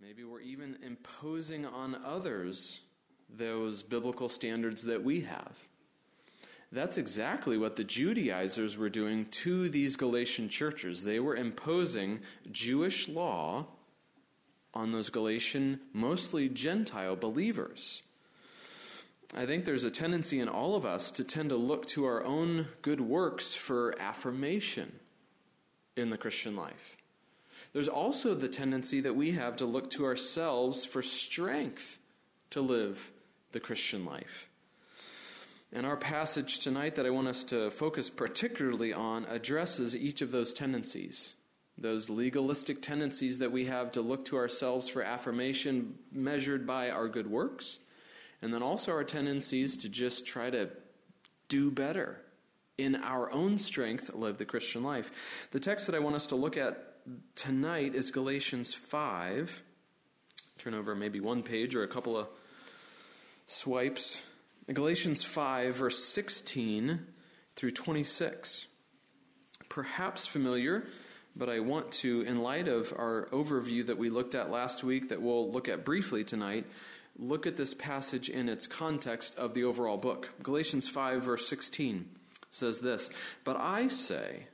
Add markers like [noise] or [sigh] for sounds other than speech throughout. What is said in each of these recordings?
Maybe we're even imposing on others those biblical standards that we have. That's exactly what the Judaizers were doing to these Galatian churches. They were imposing Jewish law on those Galatian, mostly Gentile believers. I think there's a tendency in all of us to tend to look to our own good works for affirmation in the Christian life. There's also the tendency that we have to look to ourselves for strength to live the Christian life. And our passage tonight that I want us to focus particularly on addresses each of those tendencies. Those legalistic tendencies that we have to look to ourselves for affirmation measured by our good works, and then also our tendencies to just try to do better in our own strength live the Christian life. The text that I want us to look at tonight is Galatians 5. Turn over maybe one page or a couple of swipes. Galatians 5, verse 16 through 26. Perhaps familiar, but I want to, in light of our overview that we looked at last week, that we'll look at briefly tonight, look at this passage in its context of the overall book. Galatians 5, verse 16 says this But I say,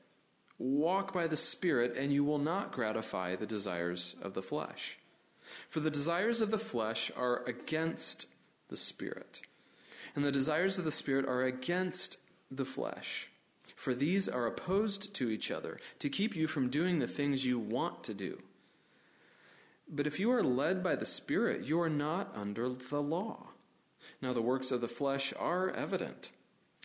walk by the Spirit, and you will not gratify the desires of the flesh. For the desires of the flesh are against the Spirit and the desires of the Spirit are against the flesh. For these are opposed to each other, to keep you from doing the things you want to do. But if you are led by the Spirit, you are not under the law. Now, the works of the flesh are evident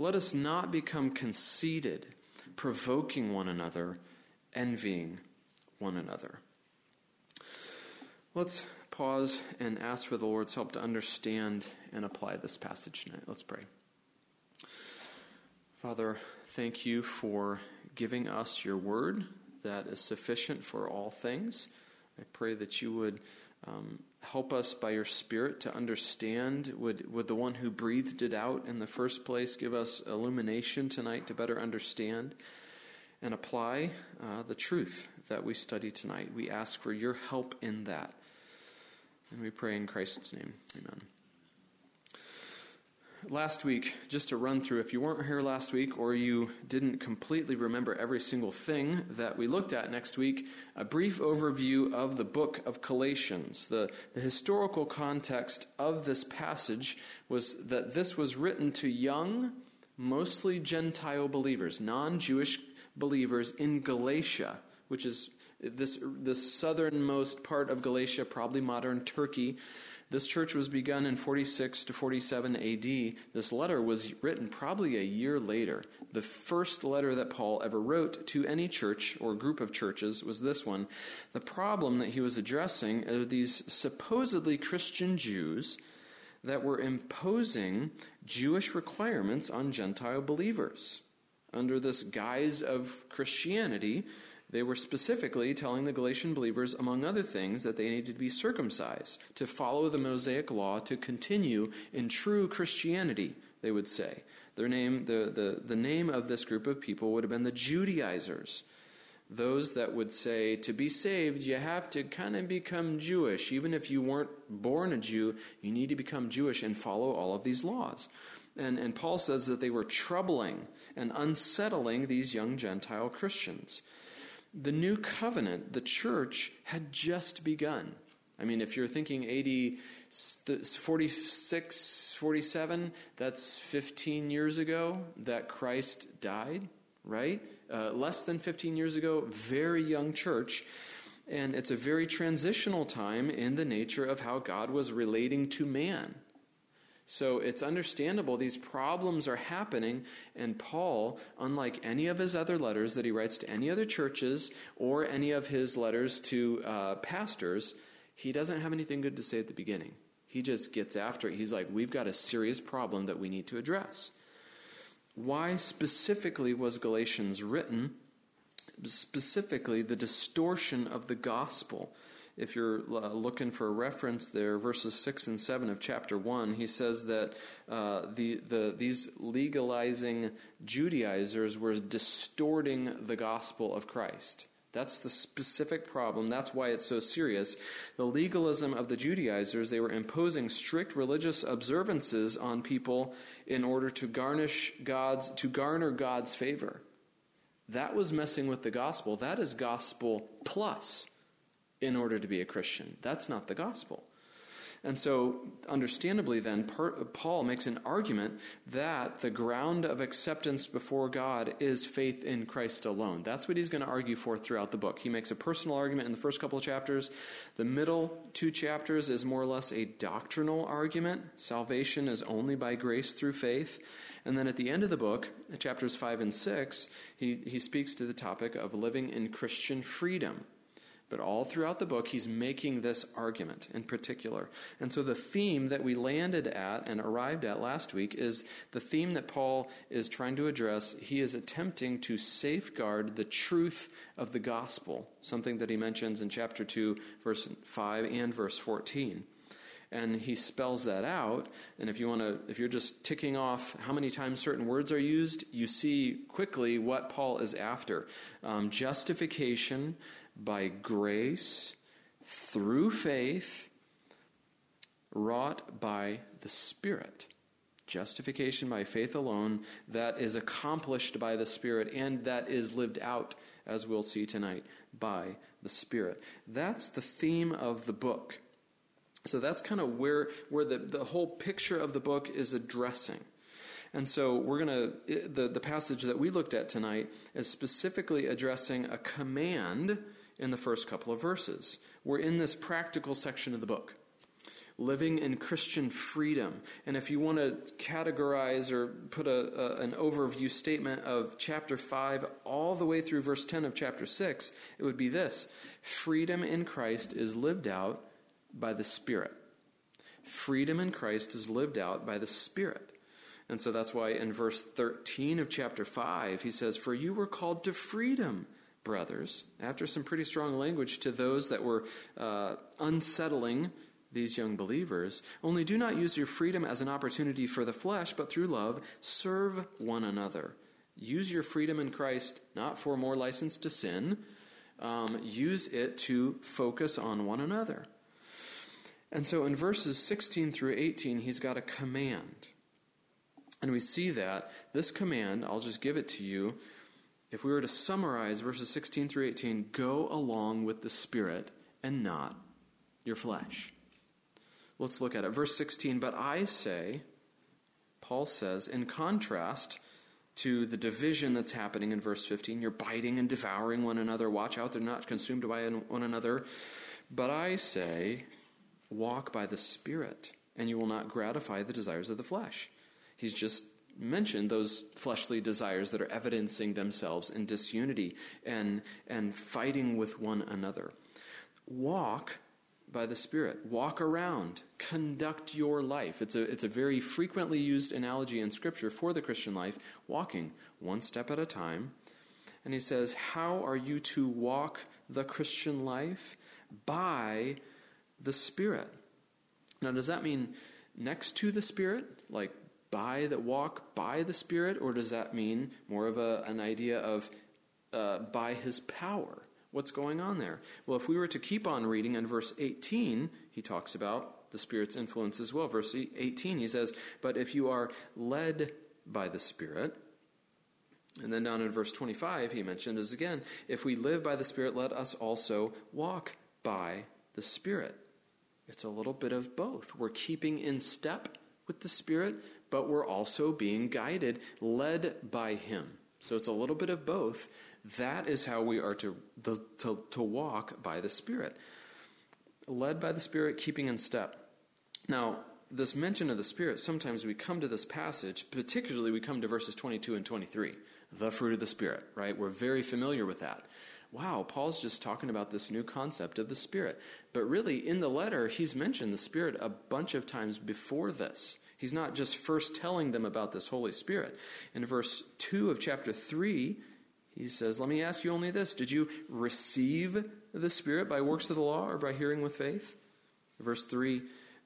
Let us not become conceited, provoking one another, envying one another. Let's pause and ask for the Lord's help to understand and apply this passage tonight. Let's pray. Father, thank you for giving us your word that is sufficient for all things. I pray that you would um, help us by your Spirit to understand. Would, would the one who breathed it out in the first place give us illumination tonight to better understand and apply uh, the truth that we study tonight? We ask for your help in that. And we pray in Christ's name. Amen. Last week, just to run through, if you weren't here last week or you didn't completely remember every single thing that we looked at next week, a brief overview of the book of Galatians. The, the historical context of this passage was that this was written to young, mostly Gentile believers, non Jewish believers in Galatia, which is this, this southernmost part of Galatia, probably modern Turkey. This church was begun in 46 to 47 AD. This letter was written probably a year later. The first letter that Paul ever wrote to any church or group of churches was this one. The problem that he was addressing are these supposedly Christian Jews that were imposing Jewish requirements on Gentile believers. Under this guise of Christianity, they were specifically telling the Galatian believers, among other things, that they needed to be circumcised, to follow the Mosaic law, to continue in true Christianity, they would say. Their name, the, the, the name of this group of people would have been the Judaizers. Those that would say, to be saved, you have to kind of become Jewish. Even if you weren't born a Jew, you need to become Jewish and follow all of these laws. And, and Paul says that they were troubling and unsettling these young Gentile Christians the new covenant, the church, had just begun. I mean, if you're thinking AD 46, 47, that's 15 years ago that Christ died, right? Uh, less than 15 years ago, very young church. And it's a very transitional time in the nature of how God was relating to man. So it's understandable these problems are happening, and Paul, unlike any of his other letters that he writes to any other churches or any of his letters to uh, pastors, he doesn't have anything good to say at the beginning. He just gets after it. He's like, we've got a serious problem that we need to address. Why specifically was Galatians written? Specifically, the distortion of the gospel if you're uh, looking for a reference there, verses 6 and 7 of chapter 1, he says that uh, the, the, these legalizing Judaizers were distorting the gospel of Christ. That's the specific problem. That's why it's so serious. The legalism of the Judaizers, they were imposing strict religious observances on people in order to garnish God's to garner God's favor. That was messing with the gospel. That is gospel plus in order to be a Christian. That's not the gospel. And so, understandably, then, Paul makes an argument that the ground of acceptance before God is faith in Christ alone. That's what he's going to argue for throughout the book. He makes a personal argument in the first couple of chapters. The middle two chapters is more or less a doctrinal argument. Salvation is only by grace through faith. And then at the end of the book, chapters 5 and 6, he, he speaks to the topic of living in Christian freedom. But all throughout the book, he's making this argument in particular. And so the theme that we landed at and arrived at last week is the theme that Paul is trying to address. He is attempting to safeguard the truth of the gospel, something that he mentions in chapter 2, verse 5 and verse 14 and he spells that out and if you want to if you're just ticking off how many times certain words are used you see quickly what paul is after um, justification by grace through faith wrought by the Spirit. Justification by faith alone, that is accomplished by the Spirit and that is lived out, as we'll see tonight, by the Spirit. That's the theme of the book. So that's kind of where, where the, the whole picture of the book is addressing. And so we're going to, the, the passage that we looked at tonight is specifically addressing a command in the first couple of verses. We're in this practical section of the book. Living in Christian freedom. And if you want to categorize or put a, a, an overview statement of chapter 5 all the way through verse 10 of chapter 6, it would be this Freedom in Christ is lived out by the Spirit. Freedom in Christ is lived out by the Spirit. And so that's why in verse 13 of chapter 5, he says, For you were called to freedom brothers, after some pretty strong language to those that were uh, unsettling these young believers, only do not use your freedom as an opportunity for the flesh, but through love, serve one another. Use your freedom in Christ not for more license to sin, um, use it to focus on one another. And so in verses 16 through 18, he's got a command. And we see that this command, I'll just give it to you, if we were to summarize verses 16 through 18, go along with the Spirit and not your flesh. Let's look at it. Verse 16, but I say, Paul says, in contrast to the division that's happening in verse 15, you're biting and devouring one another. Watch out, they're not consumed by one another. But I say, walk by the Spirit, and you will not gratify the desires of the flesh. He's just mentioned those fleshly desires that are evidencing themselves in disunity and, and fighting with one another. Walk by the Spirit. Walk around. Conduct your life. It's a, it's a very frequently used analogy in Scripture for the Christian life, walking one step at a time. And he says, How are you to walk the Christian life? By the Spirit. Now, does that mean next to the Spirit? Like by that walk by the Spirit, or does that mean more of a, an idea of uh, by His power? What's going on there? Well, if we were to keep on reading in verse 18, he talks about the Spirit's influence as well. Verse 18, he says, But if you are led by the Spirit, and then down in verse 25, he mentioned as again, if we live by the Spirit, let us also walk by the Spirit. It's a little bit of both. We're keeping in step with the Spirit, but we're also being guided, led by Him. So it's a little bit of both. That is how we are to, the, to, to walk by the Spirit. Led by the Spirit, keeping in step. Now, this mention of the Spirit, sometimes we come to this passage, particularly we come to verses 22 and 23, the fruit of the Spirit, right? We're very familiar with that. Wow, Paul's just talking about this new concept of the Spirit. But really, in the letter, he's mentioned the Spirit a bunch of times before this. He's not just first telling them about this Holy Spirit. In verse 2 of chapter 3, he says, Let me ask you only this Did you receive the Spirit by works of the law or by hearing with faith? Verse 3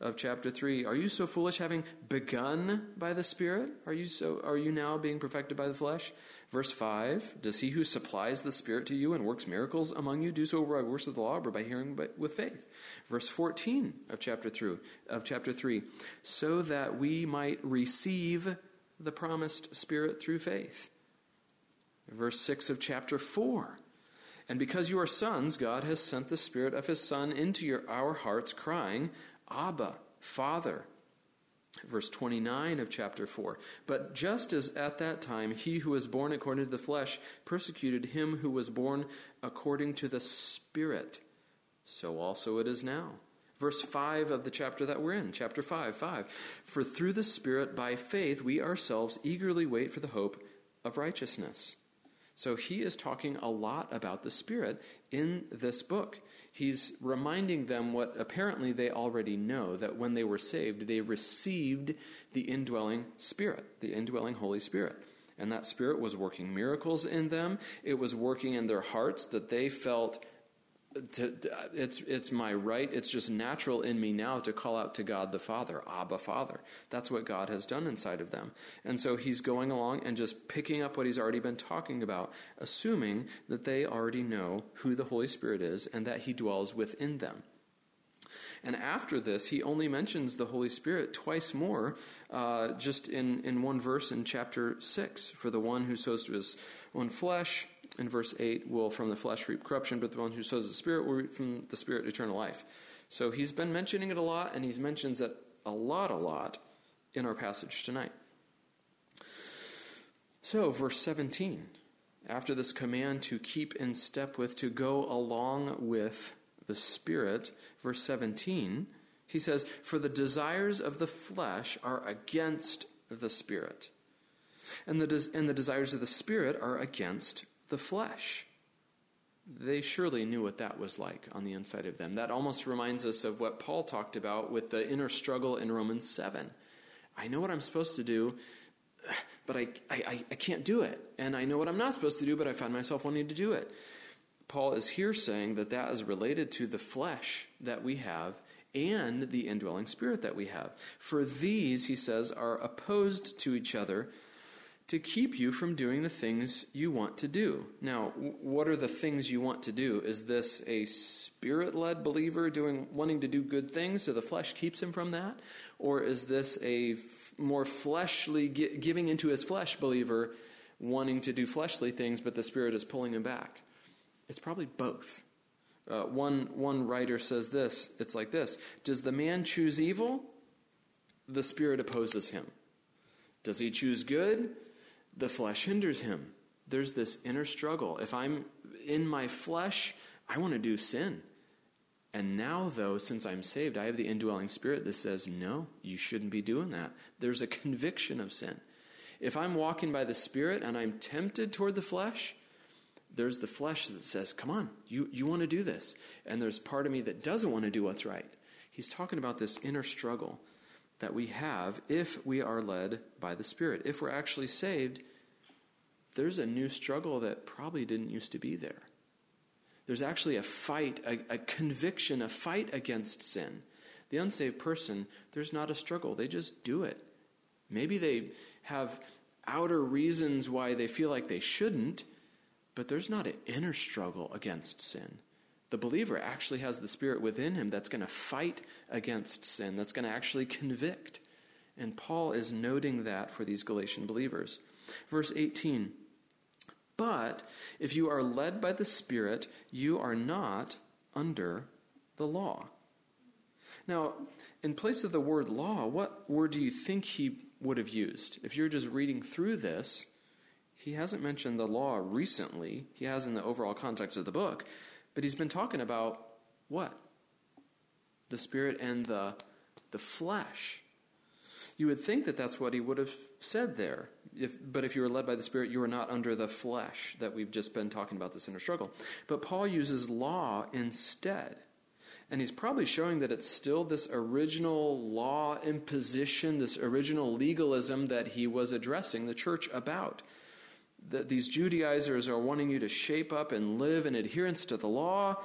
of chapter 3 Are you so foolish, having begun by the Spirit? Are you, so, are you now being perfected by the flesh? Verse 5 Does he who supplies the Spirit to you and works miracles among you do so by works of the law or by hearing with faith? Verse 14 of chapter 3, of chapter 3 So that we might receive the promised Spirit through faith. Verse 6 of chapter 4 and because you are sons, God has sent the Spirit of His Son into your, our hearts, crying, Abba, Father. Verse 29 of chapter 4. But just as at that time he who was born according to the flesh persecuted him who was born according to the Spirit, so also it is now. Verse 5 of the chapter that we're in, chapter 5, 5. For through the Spirit, by faith, we ourselves eagerly wait for the hope of righteousness. So he is talking a lot about the Spirit in this book. He's reminding them what apparently they already know that when they were saved, they received the indwelling Spirit, the indwelling Holy Spirit. And that Spirit was working miracles in them, it was working in their hearts that they felt to, it's, it's my right. It's just natural in me now to call out to God the Father, Abba Father. That's what God has done inside of them. And so he's going along and just picking up what he's already been talking about, assuming that they already know who the Holy Spirit is and that he dwells within them. And after this, he only mentions the Holy Spirit twice more, uh, just in, in one verse in chapter 6. For the one who sows to his own flesh, in verse 8, will from the flesh reap corruption, but the one who sows the Spirit will reap from the Spirit eternal life. So he's been mentioning it a lot, and he mentions it a lot, a lot in our passage tonight. So, verse 17, after this command to keep in step with, to go along with the Spirit, verse 17, he says, For the desires of the flesh are against the Spirit, and the, des- and the desires of the Spirit are against the flesh. They surely knew what that was like on the inside of them. That almost reminds us of what Paul talked about with the inner struggle in Romans 7. I know what I'm supposed to do, but I, I, I can't do it. And I know what I'm not supposed to do, but I find myself wanting to do it. Paul is here saying that that is related to the flesh that we have and the indwelling spirit that we have. For these, he says, are opposed to each other to keep you from doing the things you want to do. Now, what are the things you want to do? Is this a spirit-led believer doing wanting to do good things so the flesh keeps him from that, or is this a f- more fleshly giving into his flesh believer wanting to do fleshly things but the spirit is pulling him back? It's probably both. Uh, one one writer says this. It's like this: Does the man choose evil? The spirit opposes him. Does he choose good? The flesh hinders him. There's this inner struggle. If I'm in my flesh, I want to do sin. And now, though, since I'm saved, I have the indwelling spirit that says, no, you shouldn't be doing that. There's a [laughs] conviction of sin. If I'm walking by the spirit and I'm tempted toward the flesh, there's the flesh that says, come on, you, you want to do this. And there's part of me that doesn't want to do what's right. He's talking about this inner struggle that we have if we are led by the Spirit. If we're actually saved, there's a new struggle that probably didn't used to be there. There's actually a fight, a, a conviction, a fight against sin. The unsaved person, there's not a struggle. They just do it. Maybe they have outer reasons why they feel like they shouldn't, but there's not an inner struggle against sin. The believer actually has the Spirit within him that's going to fight against sin, that's going to actually convict. And Paul is noting that for these Galatian believers. Verse 18 But if you are led by the Spirit, you are not under the law. Now, in place of the word law, what word do you think he would have used? If you're just reading through this, he hasn't mentioned the law recently. He has in the overall context of the book. But he's been talking about what? The spirit and the, the flesh. You would think that that's what he would have said there. If, but if you were led by the Spirit, you are not under the flesh, that we've just been talking about this inner struggle. But Paul uses law instead. And he's probably showing that it's still this original law imposition, this original legalism that he was addressing the church about. That these Judaizers are wanting you to shape up and live in adherence to the law.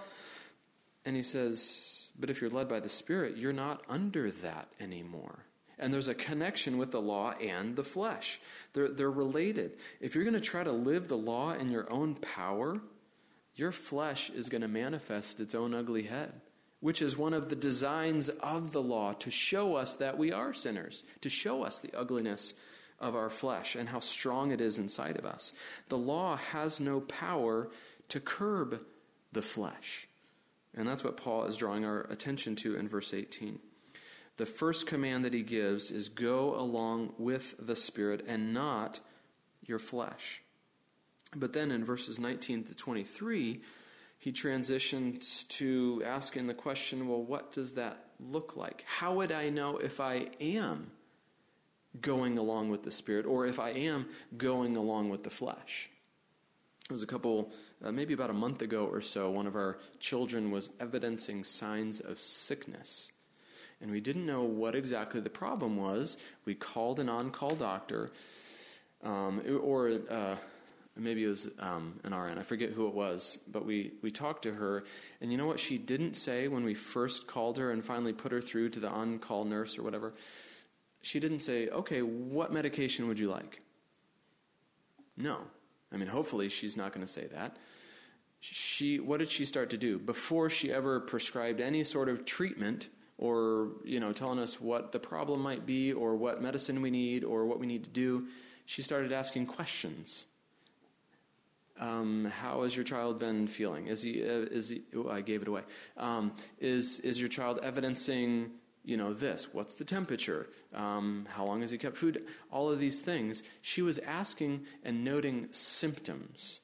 And he says, but if you're led by the Spirit, you're not under that anymore. And there's a connection with the law and the flesh. They're, they're related. If you're going to try to live the law in your own power, your flesh is going to manifest its own ugly head, which is one of the designs of the law to show us that we are sinners, to show us the ugliness of our flesh and how strong it is inside of us. The law has no power to curb the flesh. And that's what Paul is drawing our attention to in verse 18 the first command that he gives is go along with the Spirit and not your flesh. But then in verses 19 to 23, he transitions to asking the question well, what does that look like? How would I know if I am going along with the Spirit or if I am going along with the flesh? It was a couple, uh, maybe about a month ago or so, one of our children was evidencing signs of sickness and we didn't know what exactly the problem was. We called an on call doctor, um, or uh, maybe it was um, an RN, I forget who it was, but we, we talked to her. And you know what she didn't say when we first called her and finally put her through to the on call nurse or whatever? She didn't say, okay, what medication would you like? No. I mean, hopefully she's not going to say that. She what did she start to do? Before she ever prescribed any sort of treatment or you know telling us what the problem might be or what medicine we need or what we need to do she started asking questions. Um, how has your child been feeling? Is he uh, is he oh, i gave it away. Um, is is your child evidencing you know this what's the temperature um, how long has he kept food all of these things she was asking and noting symptoms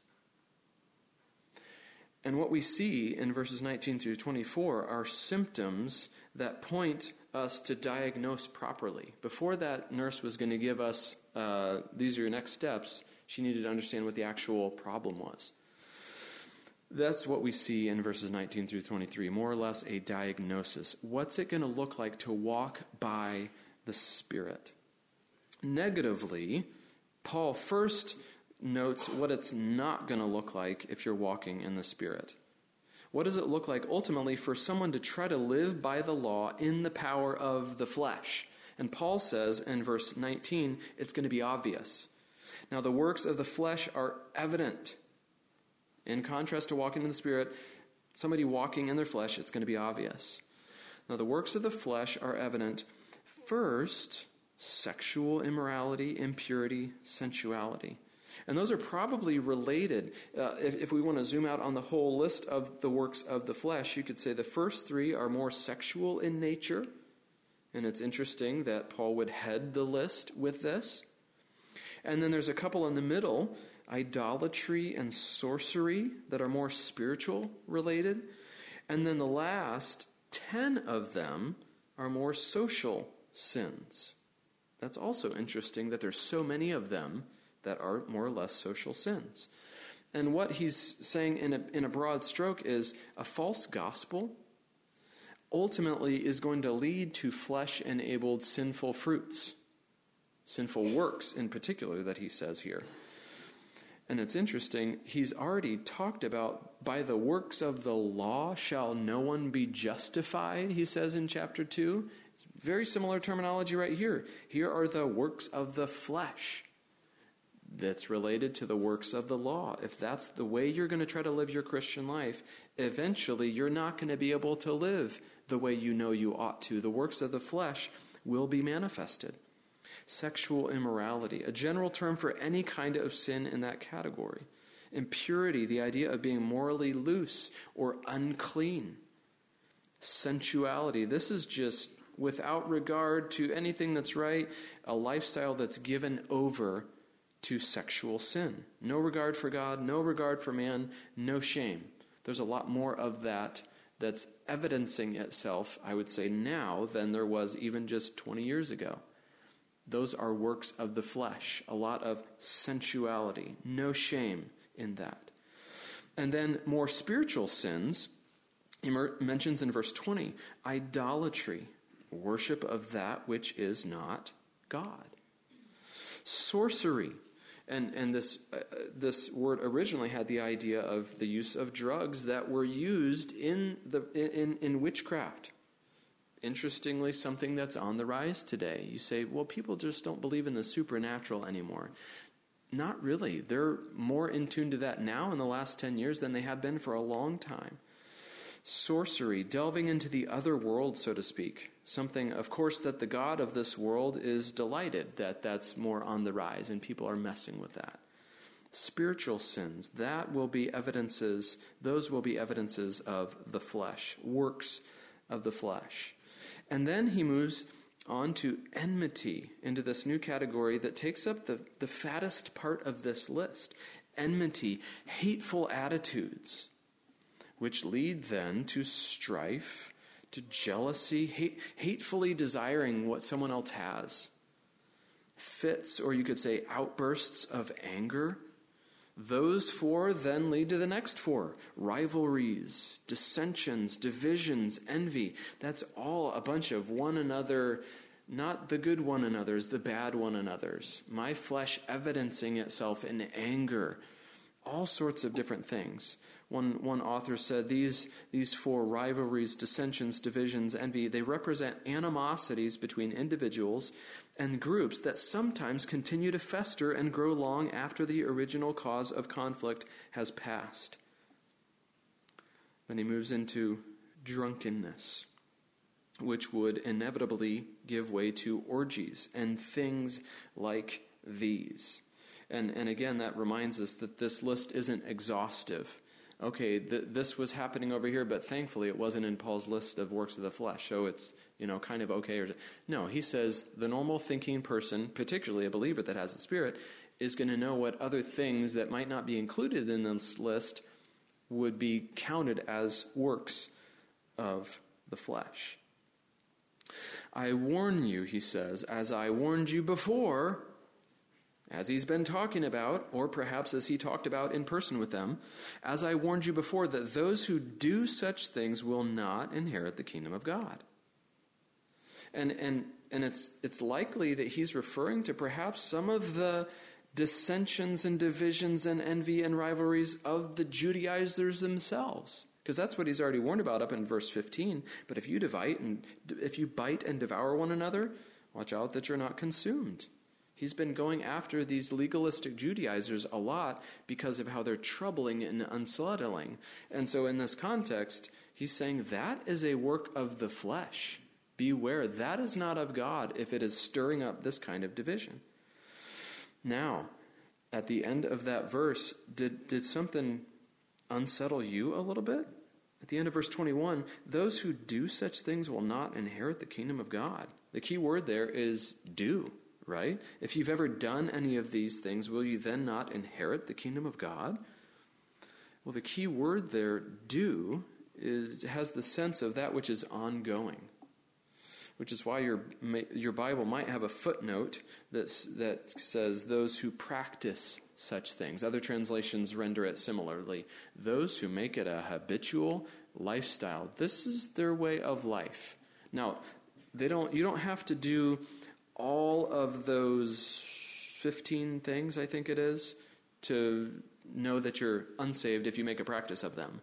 and what we see in verses 19 through 24 are symptoms that point us to diagnose properly. Before that nurse was going to give us, uh, these are your next steps, she needed to understand what the actual problem was. That's what we see in verses 19 through 23, more or less a diagnosis. What's it going to look like to walk by the Spirit? Negatively, Paul first notes what it's not going to look like if you're walking in the Spirit. What does it look like ultimately for someone to try to live by the law in the power of the flesh? And Paul says in verse 19, it's going to be obvious. Now, the works of the flesh are evident. In contrast to walking in the Spirit, somebody walking in their flesh, it's going to be obvious. Now, the works of the flesh are evident. First, sexual immorality, impurity, sensuality. And those are probably related. Uh, if, if we want to zoom out on the whole list of the works of the flesh, you could say the first three are more sexual in nature. And it's interesting that Paul would head the list with this. And then there's a couple in the middle idolatry and sorcery that are more spiritual related. And then the last 10 of them are more social sins. That's also interesting that there's so many of them that are more or less social sins. And what he's saying in a, in a broad stroke is a false gospel ultimately is going to lead to flesh enabled sinful fruits, sinful works in particular, that he says here. And it's interesting, he's already talked about by the works of the law shall no one be justified, he says in chapter 2. It's very similar terminology right here. Here are the works of the flesh that's related to the works of the law. If that's the way you're going to try to live your Christian life, eventually you're not going to be able to live the way you know you ought to. The works of the flesh will be manifested. Sexual immorality, a general term for any kind of sin in that category. Impurity, the idea of being morally loose or unclean. sensuality. This is just without regard to anything that's right, a lifestyle that's given over to sexual sin. No regard for God, no regard for man, no shame. There's a lot more of that that's evidencing itself, I would say, now than there was even just 20 years ago. Those are works of the flesh, a lot of sensuality, no shame in that. And then more spiritual sins, he mentions in verse 20 idolatry, worship of that which is not God. Sorcery, and, and this, uh, this word originally had the idea of the use of drugs that were used in, the, in, in witchcraft. Interestingly, something that's on the rise today. You say, well, people just don't believe in the supernatural anymore. Not really. They're more in tune to that now in the last 10 years than they have been for a long time sorcery, delving into the other world, so to speak. Something, of course, that the God of this world is delighted that that's more on the rise and people are messing with that. Spiritual sins, that will be evidences, those will be evidences of the flesh, works of the flesh. And then he moves on to enmity, into this new category that takes up the, the fattest part of this list enmity, hateful attitudes which lead then to strife, to jealousy, hate, hatefully desiring what someone else has. Fits, or you could say outbursts of anger. Those four then lead to the next four rivalries, dissensions, divisions, envy. That's all a bunch of one another, not the good one another's, the bad one another's. My flesh evidencing itself in anger, all sorts of different things. One, one author said these, these four rivalries, dissensions, divisions, envy, they represent animosities between individuals and groups that sometimes continue to fester and grow long after the original cause of conflict has passed. Then he moves into drunkenness, which would inevitably give way to orgies and things like these. And, and again, that reminds us that this list isn't exhaustive. Okay, th- this was happening over here, but thankfully it wasn't in Paul's list of works of the flesh, so it's you know kind of okay. Or no, he says the normal thinking person, particularly a believer that has the Spirit, is going to know what other things that might not be included in this list would be counted as works of the flesh. I warn you, he says, as I warned you before as he's been talking about, or perhaps as he talked about in person with them, as I warned you before, that those who do such things will not inherit the kingdom of God. And, and, and it's, it's likely that he's referring to perhaps some of the dissensions and divisions and envy and rivalries of the Judaizers themselves. Because that's what he's already warned about up in verse 15. But if you divide and if you bite and devour one another, watch out that you're not consumed. He's been going after these legalistic Judaizers a lot because of how they're troubling and unsettling. And so, in this context, he's saying that is a work of the flesh. Beware, that is not of God if it is stirring up this kind of division. Now, at the end of that verse, did, did something unsettle you a little bit? At the end of verse 21, those who do such things will not inherit the kingdom of God. The key word there is do right? If you've ever done any of these things, will you then not inherit the kingdom of God? Well, the key word there, do, is, has the sense of that which is ongoing, which is why your, your Bible might have a footnote that's, that says, those who practice such things. Other translations render it similarly. Those who make it a habitual lifestyle. This is their way of life. Now, they don't, you don't have to do all of those 15 things, I think it is, to know that you're unsaved if you make a practice of them.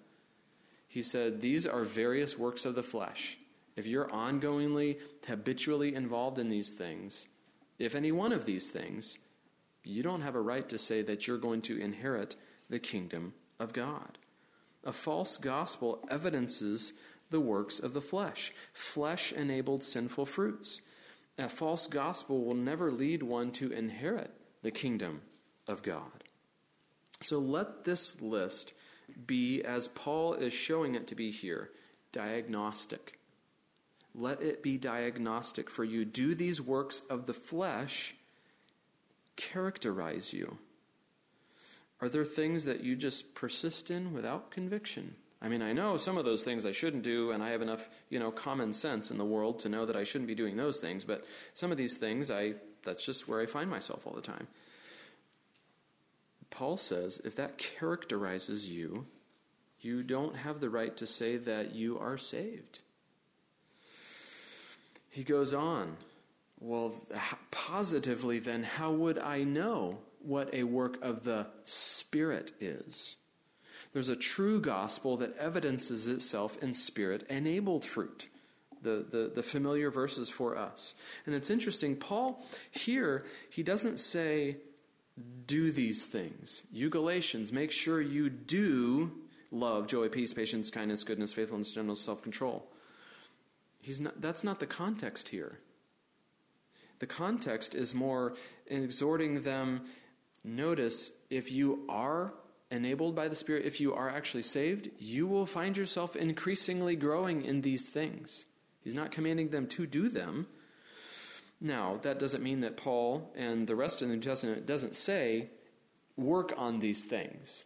He said, These are various works of the flesh. If you're ongoingly, habitually involved in these things, if any one of these things, you don't have a right to say that you're going to inherit the kingdom of God. A false gospel evidences the works of the flesh, flesh enabled sinful fruits. A false gospel will never lead one to inherit the kingdom of God. So let this list be, as Paul is showing it to be here, diagnostic. Let it be diagnostic for you. Do these works of the flesh characterize you? Are there things that you just persist in without conviction? I mean, I know some of those things I shouldn't do, and I have enough, you know, common sense in the world to know that I shouldn't be doing those things. But some of these things, I that's just where I find myself all the time. Paul says, if that characterizes you, you don't have the right to say that you are saved. He goes on, well, positively, then, how would I know what a work of the Spirit is? There's a true gospel that evidences itself in Spirit enabled fruit. The, the, the familiar verses for us. And it's interesting, Paul here, he doesn't say, do these things. You Galatians, make sure you do love, joy, peace, patience, kindness, goodness, faithfulness, gentleness, self control. He's not, that's not the context here. The context is more exhorting them notice if you are enabled by the Spirit, if you are actually saved, you will find yourself increasingly growing in these things. He's not commanding them to do them. Now, that doesn't mean that Paul and the rest of the New Testament doesn't say, work on these things.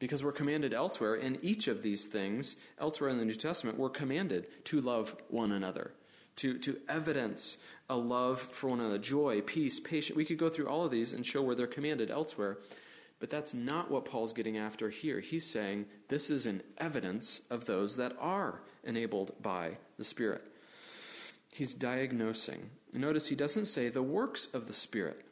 Because we're commanded elsewhere in each of these things, elsewhere in the New Testament, we're commanded to love one another, to, to evidence a love for one another, joy, peace, patience. We could go through all of these and show where they're commanded elsewhere. But that's not what Paul's getting after here. He's saying this is an evidence of those that are enabled by the Spirit. He's diagnosing. Notice he doesn't say the works of the Spirit.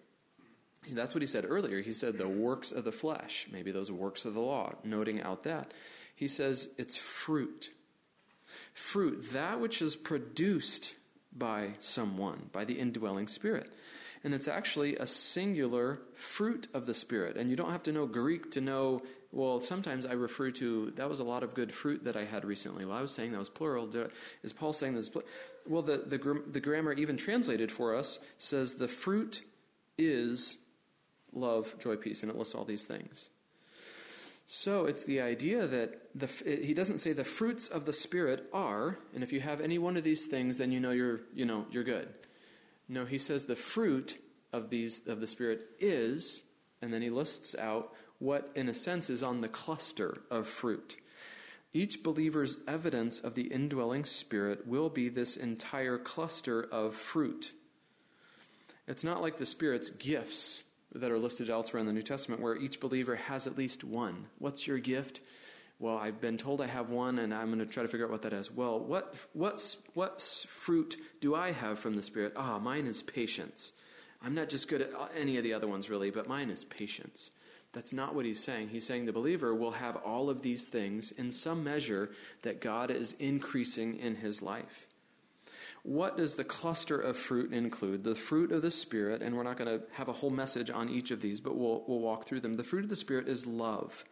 That's what he said earlier. He said the works of the flesh, maybe those works of the law, noting out that. He says it's fruit. Fruit, that which is produced by someone, by the indwelling Spirit. And it's actually a singular fruit of the Spirit. And you don't have to know Greek to know, well, sometimes I refer to, that was a lot of good fruit that I had recently. Well, I was saying that was plural. Is Paul saying this? Well, the, the, the grammar, even translated for us, says the fruit is love, joy, peace, and it lists all these things. So it's the idea that the, he doesn't say the fruits of the spirit are, and if you have any one of these things, then you know you're you know you're good. No, he says the fruit of these of the spirit is, and then he lists out what, in a sense, is on the cluster of fruit. Each believer's evidence of the indwelling spirit will be this entire cluster of fruit. It's not like the Spirit's gifts that are listed elsewhere in the New Testament, where each believer has at least one. What's your gift? Well, I've been told I have one, and I'm going to try to figure out what that is. Well, what what what fruit do I have from the Spirit? Ah, mine is patience. I'm not just good at any of the other ones, really, but mine is patience. That's not what he's saying. He's saying the believer will have all of these things in some measure that God is increasing in his life. What does the cluster of fruit include? The fruit of the Spirit, and we're not going to have a whole message on each of these, but we'll, we'll walk through them. The fruit of the Spirit is love.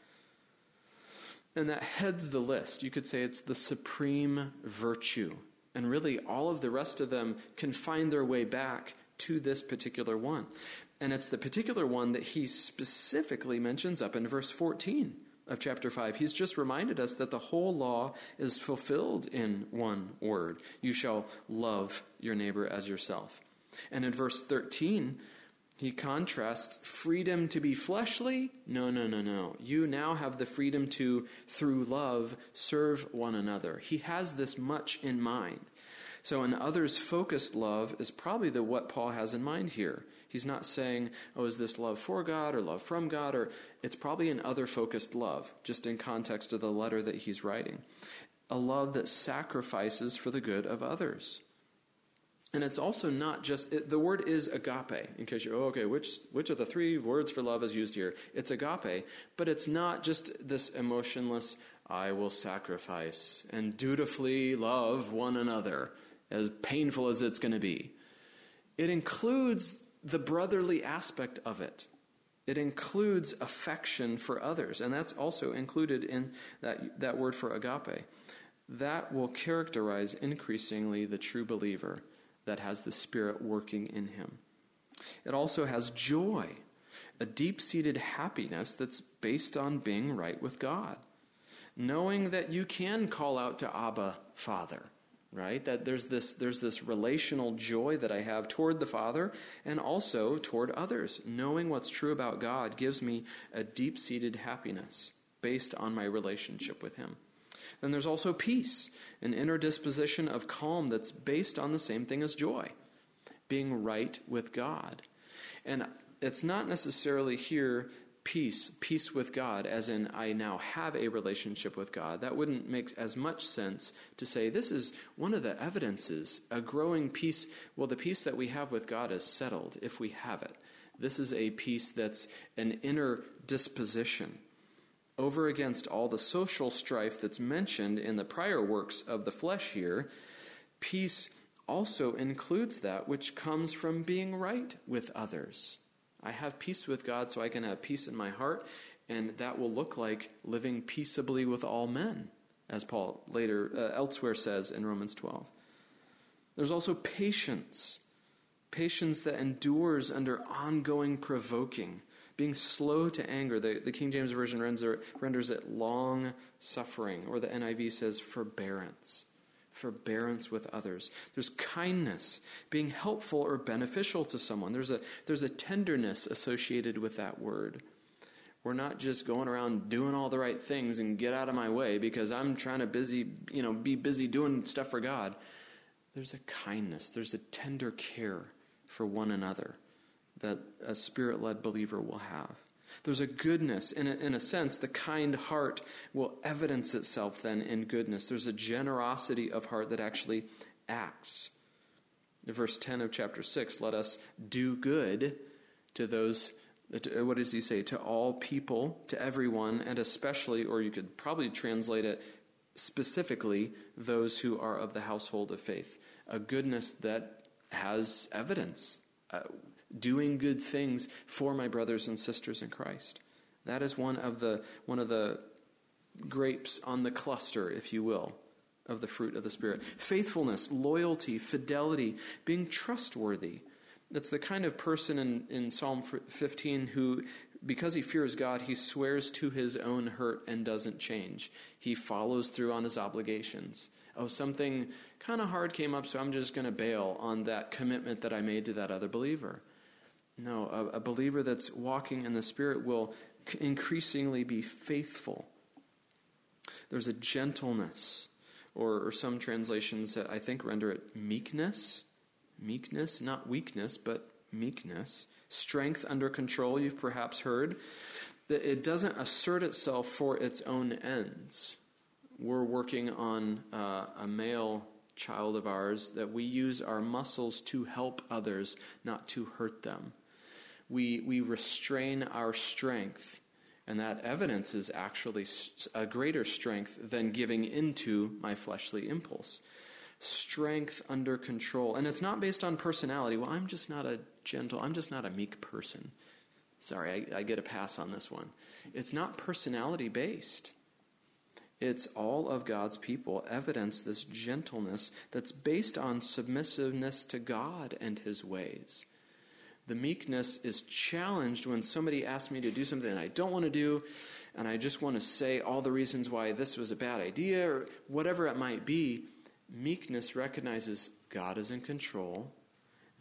And that heads the list. You could say it's the supreme virtue. And really, all of the rest of them can find their way back to this particular one. And it's the particular one that he specifically mentions up in verse 14 of chapter 5. He's just reminded us that the whole law is fulfilled in one word you shall love your neighbor as yourself. And in verse 13, he contrasts freedom to be fleshly. No, no, no, no. You now have the freedom to, through love, serve one another. He has this much in mind. So, an others focused love is probably the what Paul has in mind here. He's not saying, oh, is this love for God or love from God? Or it's probably an other focused love, just in context of the letter that he's writing. A love that sacrifices for the good of others. And it's also not just, it, the word is agape, in case you're, oh, okay, which, which of the three words for love is used here? It's agape, but it's not just this emotionless, I will sacrifice and dutifully love one another as painful as it's going to be. It includes the brotherly aspect of it. It includes affection for others, and that's also included in that, that word for agape. That will characterize increasingly the true believer that has the Spirit working in him. It also has joy, a deep seated happiness that's based on being right with God. knowing that you can call out to Abba, Father, right? That there's this, there's this relational joy that I have toward the Father and also toward others. Knowing what's true about God gives me a deep seated happiness based on my relationship with Him. Then there's also peace, an inner disposition of calm that's based on the same thing as joy, being right with God. And it's not necessarily here peace, peace with God, as in I now have a relationship with God. That wouldn't make as much sense to say this is one of the evidences, a growing peace. Well, the peace that we have with God is settled if we have it. This is a peace that's an inner disposition over against all the social strife that's mentioned in the prior works of the flesh here, peace also includes that which comes from being right with others. I have peace with God so I can have peace in my heart, and that will look like living peaceably with all men, as Paul later uh, elsewhere says in Romans 12. There's also patience, patience that endures under ongoing provoking being slow to anger. The, the King James Version renders, renders it long suffering, or the NIV says forbearance. Forbearance with others. There's kindness, being helpful or beneficial to someone. There's a, there's a tenderness associated with that word. We're not just going around doing all the right things and get out of my way because I'm trying to busy, you know, be busy doing stuff for God. There's a kindness, there's a tender care for one another that a spirit led believer will have. There's a goodness. In a, in a sense, the kind heart will evidence itself then in goodness. There's a generosity of heart that actually acts. Verse 10 of chapter 6, let us do good to those, what does he say? To all people, to everyone, and especially, or you could probably translate it specifically, those who are of the household of faith. A goodness that has evidence. Uh, doing good things for my brothers and sisters in Christ. That is one of the one of the grapes on the cluster, if you will, of the fruit of the Spirit. Faithfulness, loyalty, fidelity, being trustworthy. That's the kind of person in, in Psalm 15 who, because he fears God, he swears to his own hurt and doesn't change. He follows through on his obligations. Oh, something kind of hard came up, so I'm just going to bail on that commitment that I made to that other believer. No, a, a believer that's walking in the Spirit will increasingly be faithful. There's a gentleness, or, or some translations that I think render it meekness. Meekness, not weakness, but meekness. Strength under control, you've perhaps heard. That it doesn't assert itself for its own ends. We're working on uh, a male child of ours that we use our muscles to help others, not to hurt them we, we restrain our strength. And that evidence is actually a greater strength than giving into my fleshly impulse. Strength under control. And it's not based on personality. Well, I'm just not a gentle, I'm just not a meek person. Sorry, I, I get a pass on this one. It's not personality based. It's all of God's people evidence this gentleness that's based on submissiveness to God and his ways. The meekness is challenged when somebody asks me to do something I don't want to do, and I just want to say all the reasons why this was a bad idea or whatever it might be. Meekness recognizes God is in control.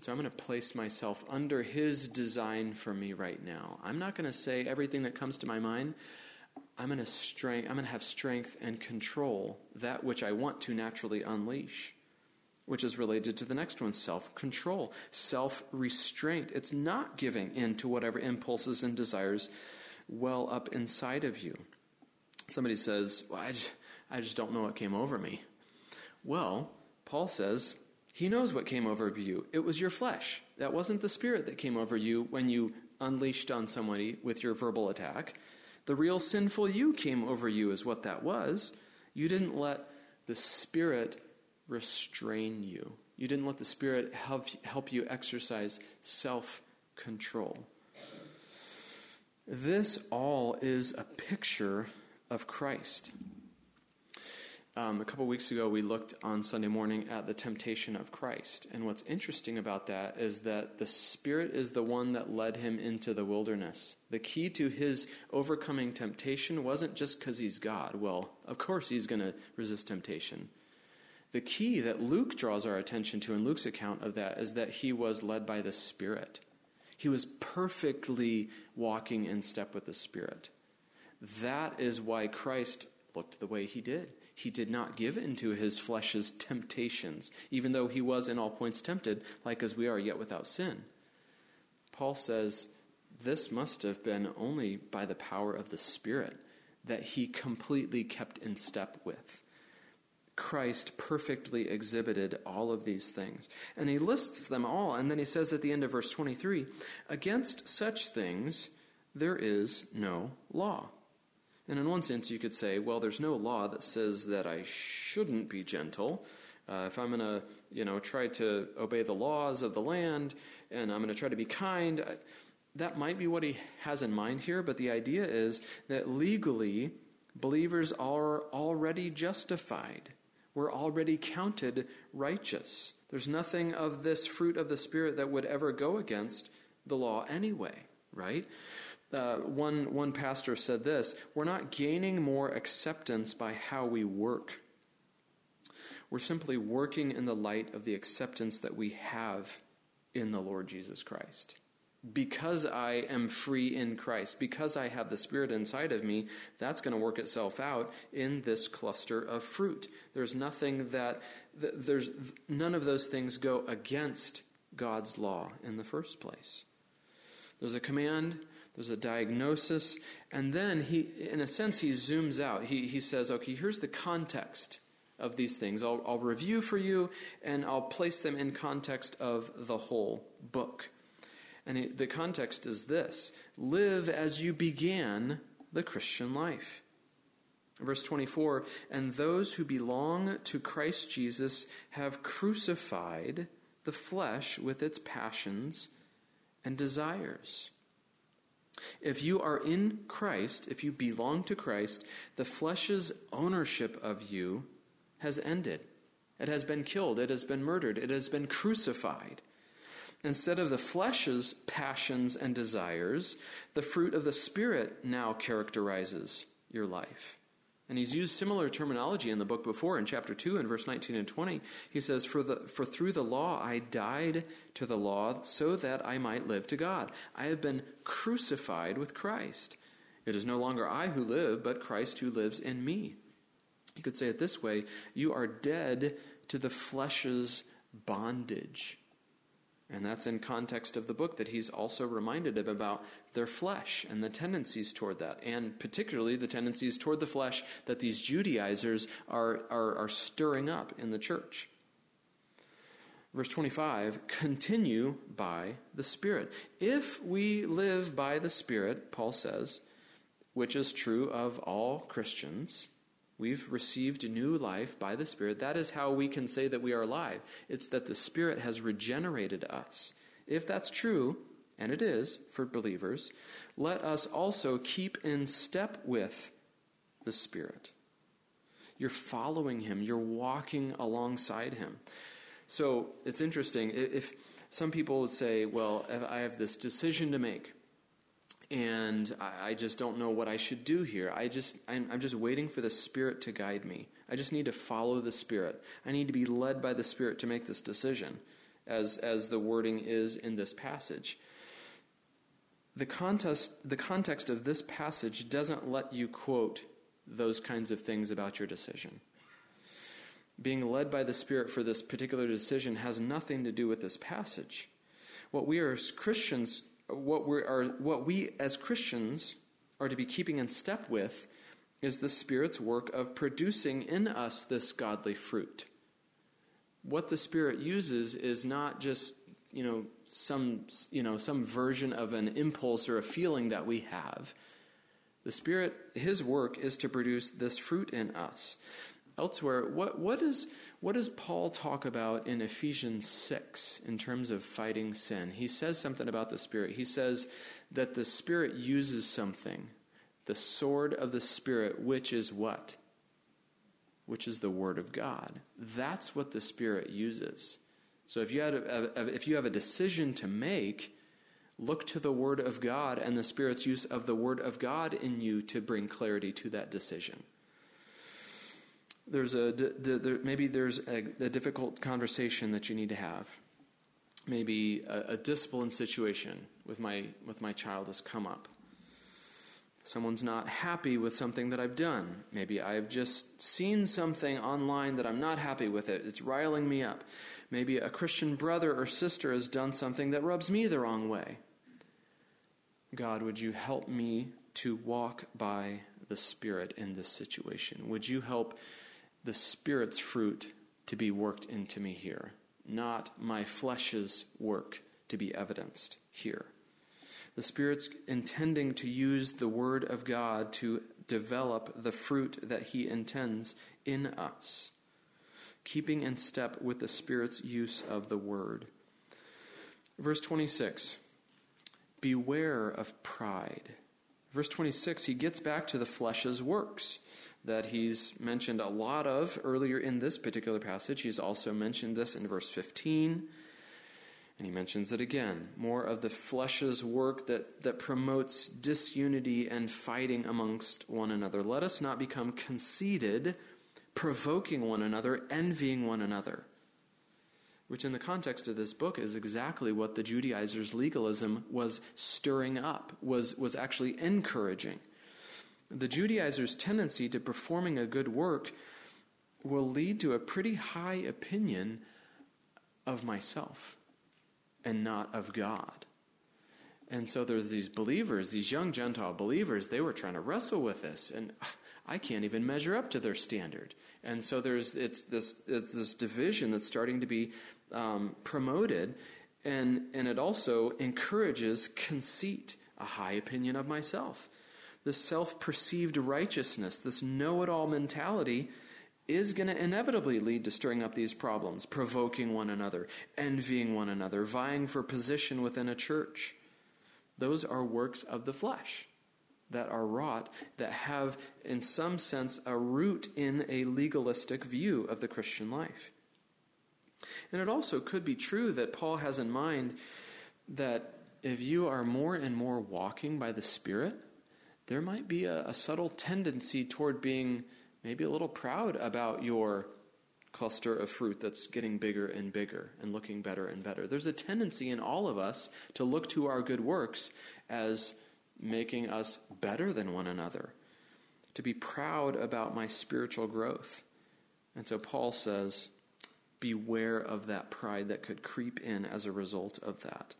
So I'm going to place myself under His design for me right now. I'm not going to say everything that comes to my mind. I'm going to strength, I'm going to have strength and control that which I want to naturally unleash which is related to the next one self control, self restraint. It's not giving in to whatever impulses and desires well up inside of you. Somebody says, Well, I just, I just don't know what came over me. Well, Paul says, He knows what came over you. It was your flesh. That wasn't the spirit that came over you when you unleashed on somebody with your verbal attack. The real sinful you came over you, is what that was. You didn't let the spirit restrain you. You didn't let the Spirit help, help you exercise self control. This all is a picture of Christ. Um, a couple weeks ago, we looked on Sunday morning at the temptation of Christ. And what's interesting about that is that the Spirit is the one that led him into the wilderness. The key to his overcoming temptation wasn't just because he's God. Well, of course, he's going to resist temptation. The key that Luke draws our attention to in Luke's account of that is that he was led by the Spirit. He was perfectly walking in step with the Spirit. That is why Christ looked the way he did. He did not give in to his flesh's temptations, even though he was in all points tempted, like as we are, yet without sin. Paul says this must have been only by the power of the Spirit that he completely kept in step with. Christ perfectly exhibited all of these things. And he lists them all, and then he says at the end of verse 23 Against such things there is no law. And in one sense, you could say, well, there's no law that says that I shouldn't be gentle. Uh, if I'm going to, you know, try to obey the laws of the land and I'm going to try to be kind, I, that might be what he has in mind here. But the idea is that legally, believers are already justified. We're already counted righteous. There's nothing of this fruit of the Spirit that would ever go against the law anyway, right? Uh, one, one pastor said this We're not gaining more acceptance by how we work. We're simply working in the light of the acceptance that we have in the Lord Jesus Christ. Because I am free in Christ, because I have the Spirit inside of me, that's going to work itself out in this cluster of fruit. There's nothing that, there's none of those things go against God's law in the first place. There's a command there's a diagnosis, and then he, in a sense, he zooms out. He, he says, okay, here's the context of these things. I'll, I'll review for you, and I'll place them in context of the whole book. And it, the context is this live as you began the Christian life. Verse 24, and those who belong to Christ Jesus have crucified the flesh with its passions and desires. If you are in Christ, if you belong to Christ, the flesh's ownership of you has ended. It has been killed. It has been murdered. It has been crucified. Instead of the flesh's passions and desires, the fruit of the Spirit now characterizes your life. And he's used similar terminology in the book before in chapter 2 and verse 19 and 20. He says, For, the, for through the law I died to the law so that I might live to God. I have been crucified with Christ. It is no longer I who live, but Christ who lives in me. You could say it this way You are dead to the flesh's bondage. And that's in context of the book that he's also reminded of about their flesh and the tendencies toward that, and particularly the tendencies toward the flesh that these Judaizers are, are, are stirring up in the church. Verse 25, continue by the Spirit. If we live by the Spirit, Paul says, which is true of all Christians, We've received new life by the Spirit. That is how we can say that we are alive. It's that the Spirit has regenerated us. If that's true, and it is for believers, let us also keep in step with the Spirit. You're following Him, you're walking alongside Him. So it's interesting. If some people would say, Well, I have this decision to make and I, just don't know what I should do here. I just I'm, I'm just waiting for the Spirit to guide me. I just need to follow the Spirit. I need to be led by the Spirit to make this decision, as as the wording is in this passage. The context the context of this passage doesn't let you quote those kinds of things about your decision. Being led by the Spirit for this particular decision has nothing to do with this passage. What we are as Christians what we are what we as Christians are to be keeping in step with is the Spirit's work of producing in us this godly fruit. What the Spirit uses is not just you know some you know some version of an impulse or a feeling that we have. The Spirit, His work is to produce this fruit in us elsewhere, what, what, is, what does Paul talk about in Ephesians 6 in terms of fighting sin? He says something about the Spirit. He says that the Spirit uses something, the sword of the Spirit, which is what? which is the Word of God. That's what the Spirit uses. So if you, had a, a, if you have a decision to make, look to the Word of God and the Spirit's use of the Word of God in you to bring clarity to that decision. There's a, there, maybe there's a, a, difficult conversation that you need to have. Maybe a, a discipline situation with my, with my child has come up. Someone's not happy with something that I've done. Maybe I've just seen something online that I'm not happy with it. It's riling me up. Maybe a Christian brother or sister has done something that rubs me the wrong way. God, would you help me to walk by the Spirit in this situation? Would you help the Spirit's fruit to be worked into me here, not my flesh's work to be evidenced here? The Spirit's intending to use the Word of God to develop the fruit that He intends in us, keeping in step with the Spirit's use of the Word. Verse 26 Beware of pride. Verse 26, he gets back to the flesh's works that he's mentioned a lot of earlier in this particular passage. He's also mentioned this in verse 15 and he mentions it again more of the flesh's work that, that promotes disunity and fighting amongst one another. Let us not become conceited, provoking one another, envying one another. Which, in the context of this book, is exactly what the Judaizers' legalism was stirring up, was, was actually encouraging. The Judaizers' tendency to performing a good work will lead to a pretty high opinion of myself and not of God. And so there's these believers, these young Gentile believers, they were trying to wrestle with this, and I can't even measure up to their standard. And so there's it's this it's this division that's starting to be um, promoted, and and it also encourages conceit, a high opinion of myself, this self-perceived righteousness, this know-it-all mentality is going to inevitably lead to stirring up these problems, provoking one another, envying one another, vying for position within a church. Those are works of the flesh that are wrought, that have, in some sense, a root in a legalistic view of the Christian life. And it also could be true that Paul has in mind that if you are more and more walking by the Spirit, there might be a, a subtle tendency toward being maybe a little proud about your cluster of fruit that's getting bigger and bigger and looking better and better. There's a tendency in all of us to look to our good works as making us better than one another, to be proud about my spiritual growth. And so Paul says, beware of that pride that could creep in as a result of that.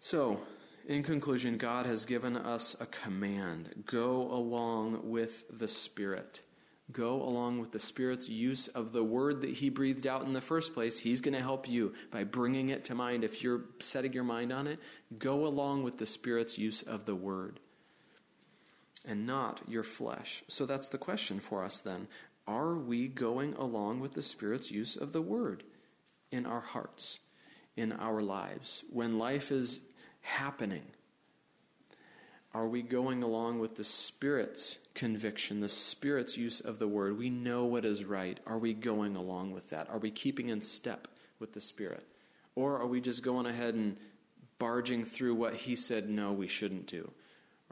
So, in conclusion, God has given us a command go along with the Spirit. Go along with the Spirit's use of the word that He breathed out in the first place. He's going to help you by bringing it to mind. If you're setting your mind on it, go along with the Spirit's use of the word and not your flesh. So that's the question for us then. Are we going along with the Spirit's use of the word in our hearts, in our lives? When life is happening? Are we going along with the Spirit's conviction, the Spirit's use of the word? We know what is right. Are we going along with that? Are we keeping in step with the Spirit? Or are we just going ahead and barging through what He said, no, we shouldn't do?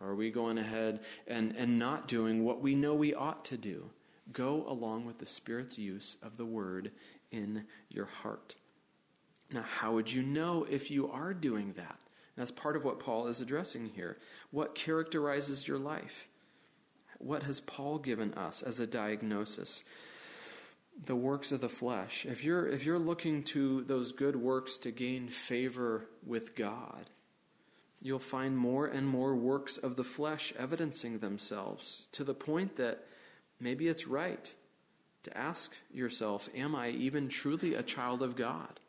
Or are we going ahead and, and not doing what we know we ought to do? Go along with the Spirit's use of the word in your heart. Now, how would you know if you are doing that? That's part of what Paul is addressing here. What characterizes your life? What has Paul given us as a diagnosis? The works of the flesh. If you're, if you're looking to those good works to gain favor with God, you'll find more and more works of the flesh evidencing themselves to the point that maybe it's right to ask yourself, Am I even truly a child of God?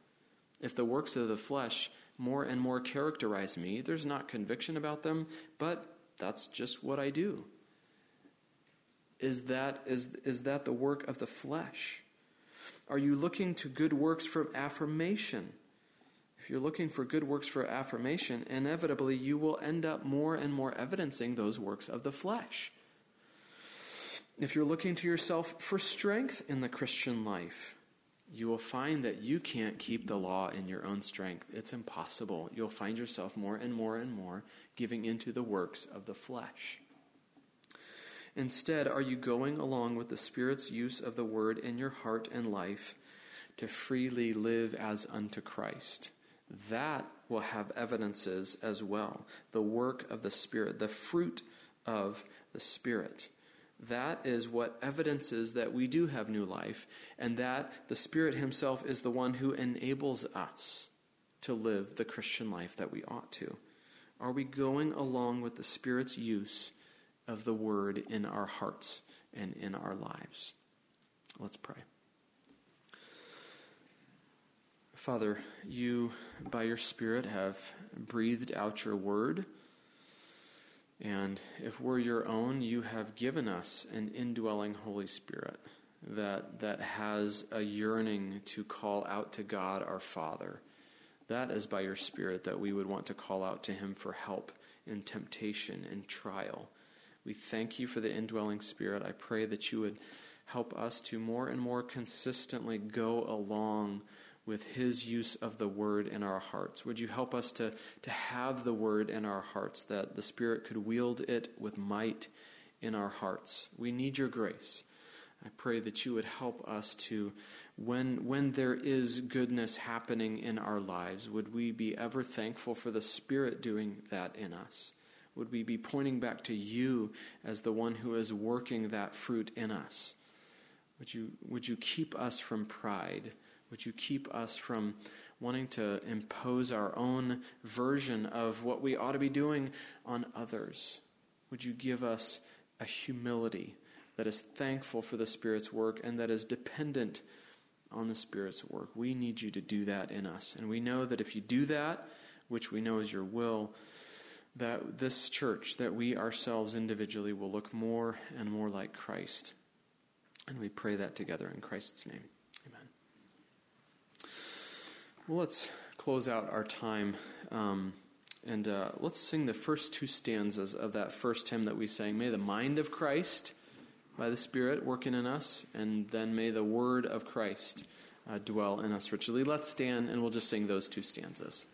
If the works of the flesh more and more characterize me. There's not conviction about them, but that's just what I do. Is that, is, is that the work of the flesh? Are you looking to good works for affirmation? If you're looking for good works for affirmation, inevitably you will end up more and more evidencing those works of the flesh. if you're looking to yourself for strength in the Christian life, you will find that you can't keep the law in your own strength. It's impossible. You'll find yourself more and more and more giving into the works of the flesh. Instead, are you going along with the Spirit's use of the word in your heart and life to freely live as unto Christ? That will have evidences as well. The work of the Spirit, the fruit of the Spirit. That is what evidences that we do have new life, and that the Spirit Himself is the one who enables us to live the Christian life that we ought to. Are we going along with the Spirit's use of the Word in our hearts and in our lives? Let's pray. Father, you, by your Spirit, have breathed out your Word and if we're your own, you have given us an indwelling Holy Spirit that, that has a yearning to call out to God our Father. That is by your Spirit that we would want to call out to Him for help in temptation and trial. We thank you for the indwelling Spirit. I pray that you would help us to more and more consistently go along with his use of the word in our hearts. Would you help us to, to have the word in our hearts, that the Spirit could wield it with might in our hearts? We need your grace. I pray that you would help us to, when, when there is goodness happening in our lives, would we be ever thankful for the Spirit doing that in us? Would we be pointing back to you as the one who is working that fruit in us? Would you, would you keep us from pride? Would you keep us from wanting to impose our own version of what we ought to be doing on others? Would you give us a humility that is thankful for the Spirit's work and that is dependent on the Spirit's work? We need you to do that in us. And we know that if you do that, which we know is your will, that this church, that we ourselves individually will look more and more like Christ. And we pray that together in Christ's name. Well, let's close out our time um, and uh, let's sing the first two stanzas of that first hymn that we sang. May the mind of Christ by the Spirit working in us, and then may the word of Christ uh, dwell in us richly. Let's stand and we'll just sing those two stanzas.